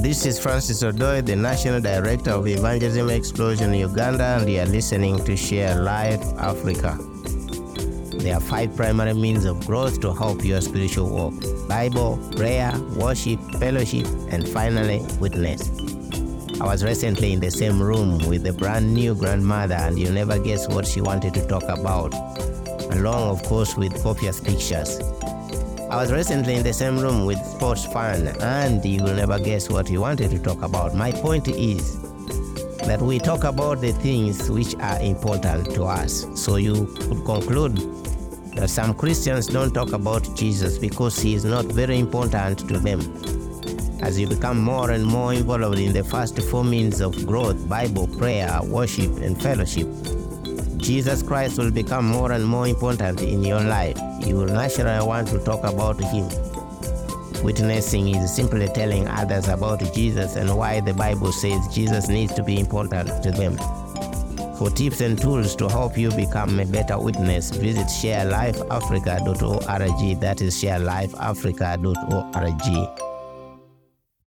This is Francis Odoy, the National Director of Evangelism Explosion Uganda, and you are listening to Share Life Africa. There are five primary means of growth to help your spiritual walk Bible, prayer, worship, fellowship, and finally, witness. I was recently in the same room with a brand new grandmother, and you never guess what she wanted to talk about, along, of course, with copious pictures. I was recently in the same room with sports fan, and you will never guess what he wanted to talk about. My point is that we talk about the things which are important to us. So you could conclude that some Christians don't talk about Jesus because he is not very important to them. As you become more and more involved in the first four means of growth Bible, prayer, worship, and fellowship Jesus Christ will become more and more important in your life. You will naturally want to talk about Him. Witnessing is simply telling others about Jesus and why the Bible says Jesus needs to be important to them. For tips and tools to help you become a better witness, visit sharelifeafrica.org. That is sharelifeafrica.org.